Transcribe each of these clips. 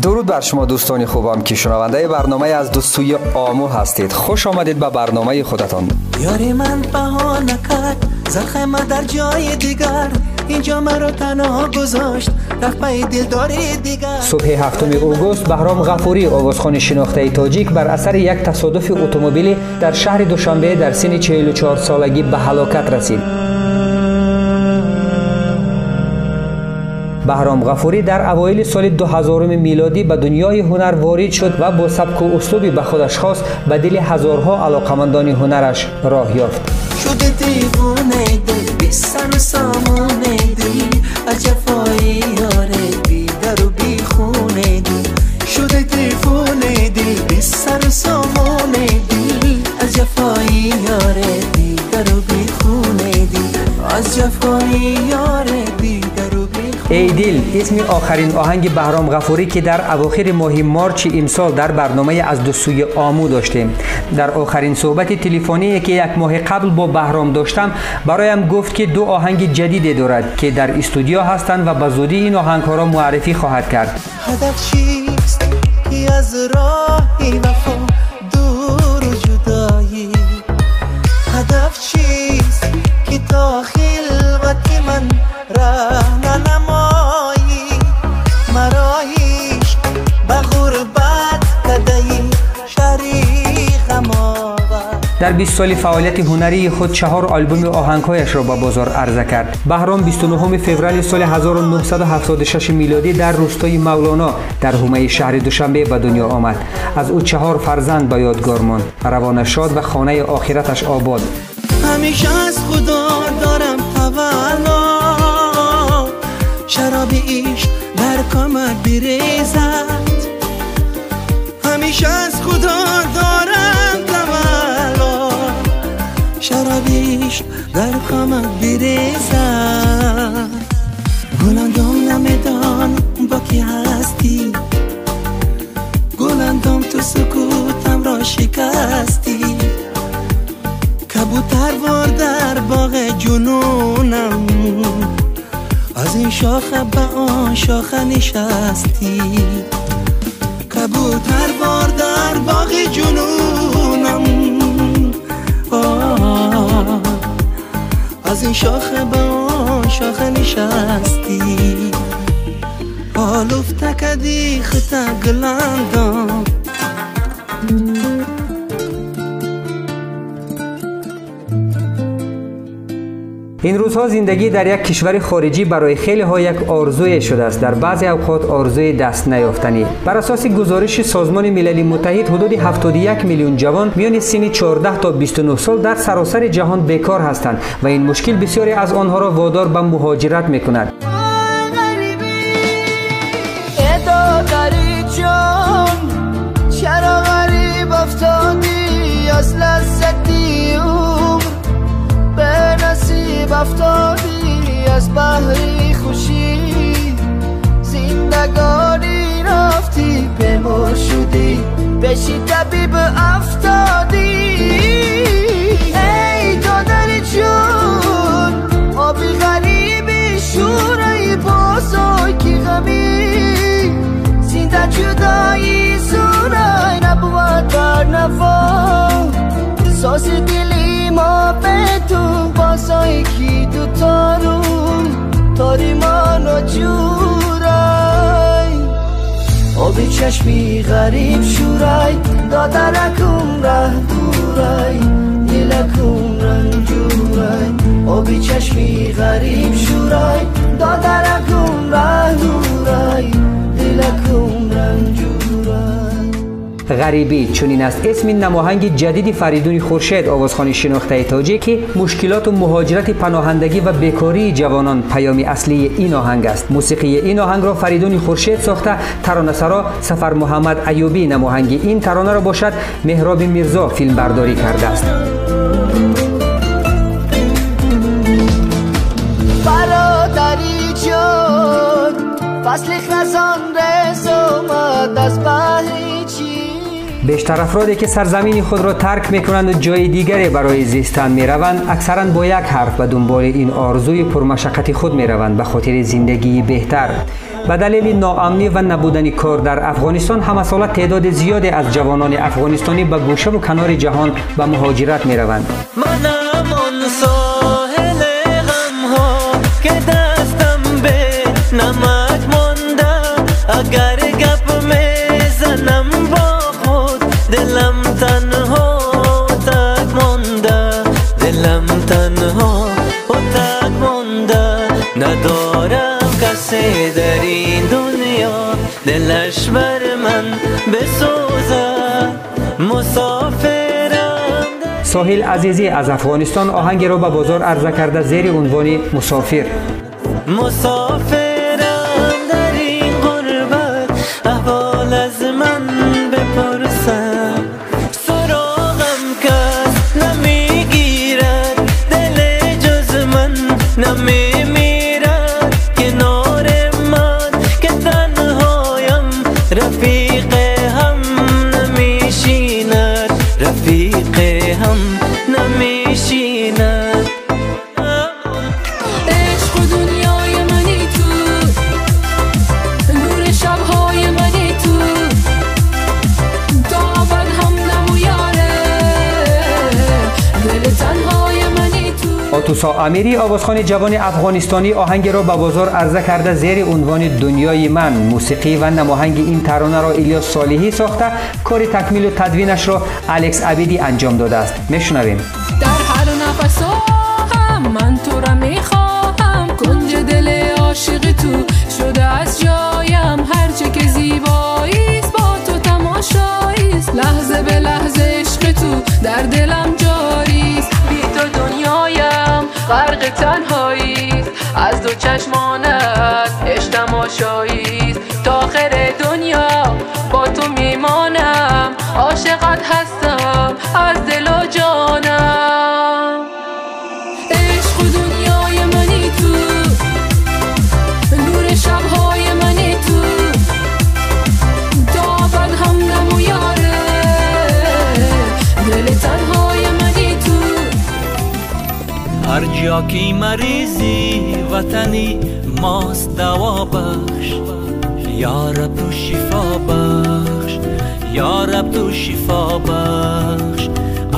درود بر شما دوستان خوبم که شنونده برنامه از دو سوی آمو هستید. خوش آمدید به برنامه خودتان. یاری من بهانه کرد زخم در جای دیگر. اینجا مرا تنها گذاشت رفت دلداری دیگر. صبح هفتم اوگوست بهرام غفوری آوازخوان شناخته تاجیک بر اثر یک تصادف اتومبیلی در شهر دوشنبه در سن 44 سالگی به هلاکت رسید. بهرام غفوری در اوایل سال 2000 میلادی به دنیای هنر وارد شد و با سبک و اسلوبی به خودش خاص به دل هزارها علاقمندان هنرش راه یافت. شده دیوانه دل بی سر و سامانه اسم آخرین آهنگ بهرام غفوری که در اواخر ماه مارچ امسال در برنامه از دو سوی آمو داشتیم. در آخرین صحبت تلفنی که یک ماه قبل با بهرام داشتم برایم گفت که دو آهنگ جدید دارد که در استودیو هستند و به زودی این آهنگ ها را معرفی خواهد کرد. هدف چیست؟ از راهی وفا دور و جدایی. هدف چیست که تا خلوت من راه در 20 سال فعالیت هنری خود چهار آلبوم آهنگهایش را به بازار عرضه کرد. بهرام 29 فوریه سال 1976 میلادی در روستای مولانا در حومه شهر دوشنبه به دنیا آمد. از او چهار فرزند به یادگار ماند. روان شاد و خانه آخرتش آباد. همیشه از خدا دارم تولا شراب عشق در کامت بریزد همیشه از خدا دارم شراب عشق در کامت بریزد گلندام نمیدان با کی هستی؟ گلندام تو سکوتم را شکستی. کبوتر وار در باغ جنونم. از این شاخه به آن شاخه نشستی. کبوتر بار در باغ جنونم. از این شاخه به آن شاخه نشستی آلوفته کدی خطا این روزها زندگی در یک کشور خارجی برای خیلی ها یک آرزوی شده است. در بعضی اوقات آرزوی دست نیافتنی. بر اساس گزارش سازمان ملل متحد حدود 71 میلیون جوان میان سن 14 تا 29 سال در سراسر جهان بیکار هستند و این مشکل بسیاری از آنها را وادار به مهاجرت می‌کند. چرا از بحری خوشی. زندگانی رفتی بمر شدی. بشی طبیب افتادی. ای دادر جون آبی غریبی شورای بازای کی غمی. زنده جدایی زورای نبود بر نفا ساز دلی ما به تو بازای کی دو تارون چشمی غریب شورای دادرکم ره دورای دلکم رنجورای آبی چشمی غریب شورای دادرکم ره دورای دلکم رنجورای غریبی. چنین است. اسم این نماهنگ جدید فریدون خورشید آوازخوانی شناخته تاجی که مشکلات و مهاجرت پناهندگی و بیکاری جوانان پیامی اصلی این آهنگ است. موسیقی این آهنگ را فریدون خورشید ساخته. ترانه سرا سفر محمد ایوبی نماهنگ این ترانه را باشد. مهراب میرزا فیلم برداری کرده است. فصل خزان رز از بیشتر افرادی که سرزمین خود را ترک می‌کنند و جای دیگری برای زیستن می‌روند اکثرا با یک حرف به دنبال این آرزوی پرمشقت خود می‌روند به خاطر زندگی بهتر به دلیل ناامنی و نبودن کار در افغانستان همه ساله تعداد زیادی از جوانان افغانستانی به گوشه و کنار جهان به مهاجرت می روند. ساحل عزیزی از افغانستان آهنگ را به بازار عرضه کرده زیر عنوان مسافر. مسافر. امیری آوازخان جوان افغانستانی آهنگ را به بازار عرضه کرده زیر عنوان دنیای من. موسیقی و نماهنگ این ترانه را الیاس صالحی ساخته. کار تکمیل و تدوینش را الکس عبیدی انجام داده است. میشنویم. در هر نفس هم من تو را می‌خواهم. کنج دل عاشق تو شده از جایم. هرچه که زیباییست با تو تماشاییست. لحظه به لحظه تنهایی از دو چشمانت عشق تماشایی تا آخر دنیا با تو میمانم. عاشقت هستم. جا کی مریضی وطنی ماست دوا بخش یارب تو شفا بخش یارب تو شفا بخش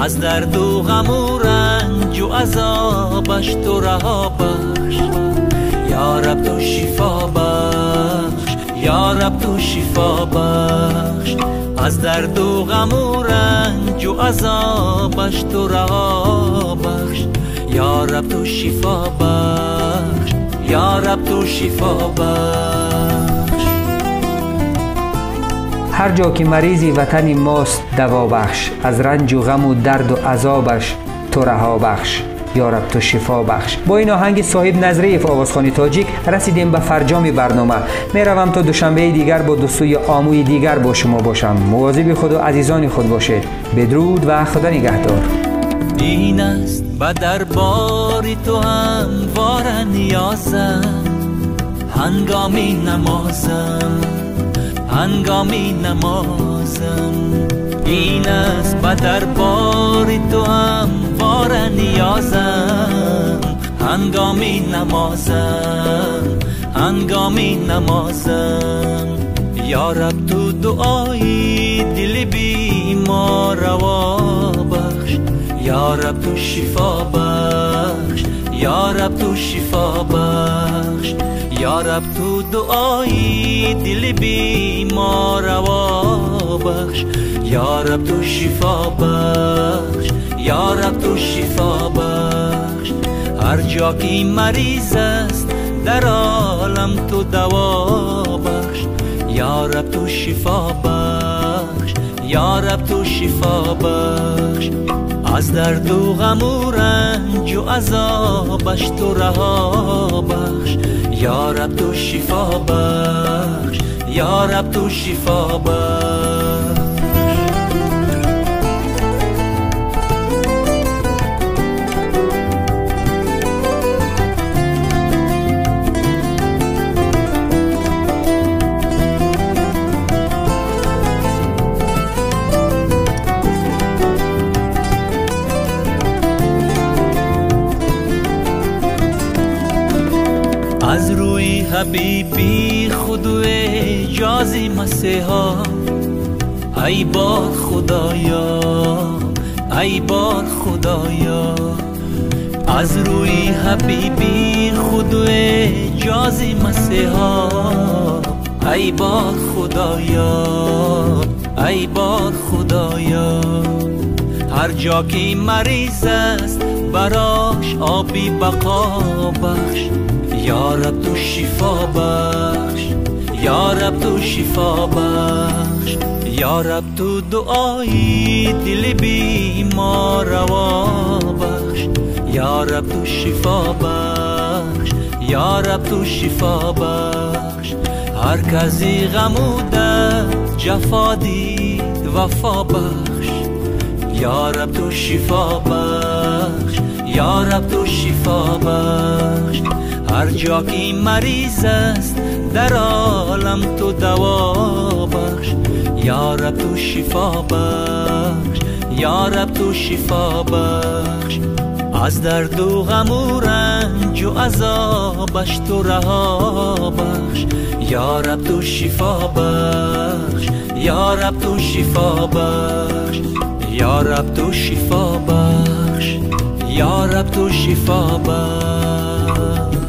از درد و غم و رنج و عذابش تو رها بخش یارب تو شفا بخش یارب تو شفا بخش از درد و غم و رنج و عذابش تو رها بخش یا رب تو شفا بخش یا رب تو شفا بخش. هر جا که مریضی وطن ماست دوا بخش از رنج و غم و درد و عذابش تو رها بخش. یا رب تو شفا بخش. با این آهنگ صاحب نظریف آوازخانی تاجیک رسیدیم به فرجام برنامه. می‌روم تا دوشنبه دیگر با دوستوی آموی دیگر با شما باشم. مواظب خود و عزیزان خود باشید بدرود و خدا نگهدار. این است به درباری تو هم وار نیازم هنگامی نمازم هنگامی نمازم. این است به درباری تو هم وار نیازم هنگامی نمازم هنگامی نمازم. یا رب تو دعایی دل بیمار روا یا رب تو شفا بخش یا رب تو شفا بخش یا رب تو دعایی دل بیمار روا بخش. یا رب تو شفا بخش یا رب تو شفا بخش. هر جا که مریض است در عالم تو دوا بخش. یا رب تو شفا بخش یا رب تو شفا بخش. از درد و غم و رنج و عذابش تو رها بخش. یا رب تو شفا بخش یا رب تو شفا بخش. حبیبی خود خود و اجازی مسیحا ای باد خدایا ای باد خدایا. از روی حبیبی خود و اجازی مسیحا ای باد خدایا ای باد خدایا. هر جا که مریض است براش آبی بقا بخش. یا رب تو شفا بخش یا رب تو شفا بخش یا رب تو دعای دل بیمار روا بخش یا رب تو شفا بخش یا رب تو شفا بخش. هر کسی غموده جفا دید وفا بخش. یا رب تو شفا بخش. یا رب تو شفا بخش. هر جا که مریض است در عالم تو دوا بخش. یا رب تو شفا بخش یا رب تو شفا بخش. از درد و غم و رنج و عذابش تو رها بخش. یا رب تو شفا بخش یا رب تو شفا بخش. یا رب تو شفا بخش. یا رب تو شفا بخش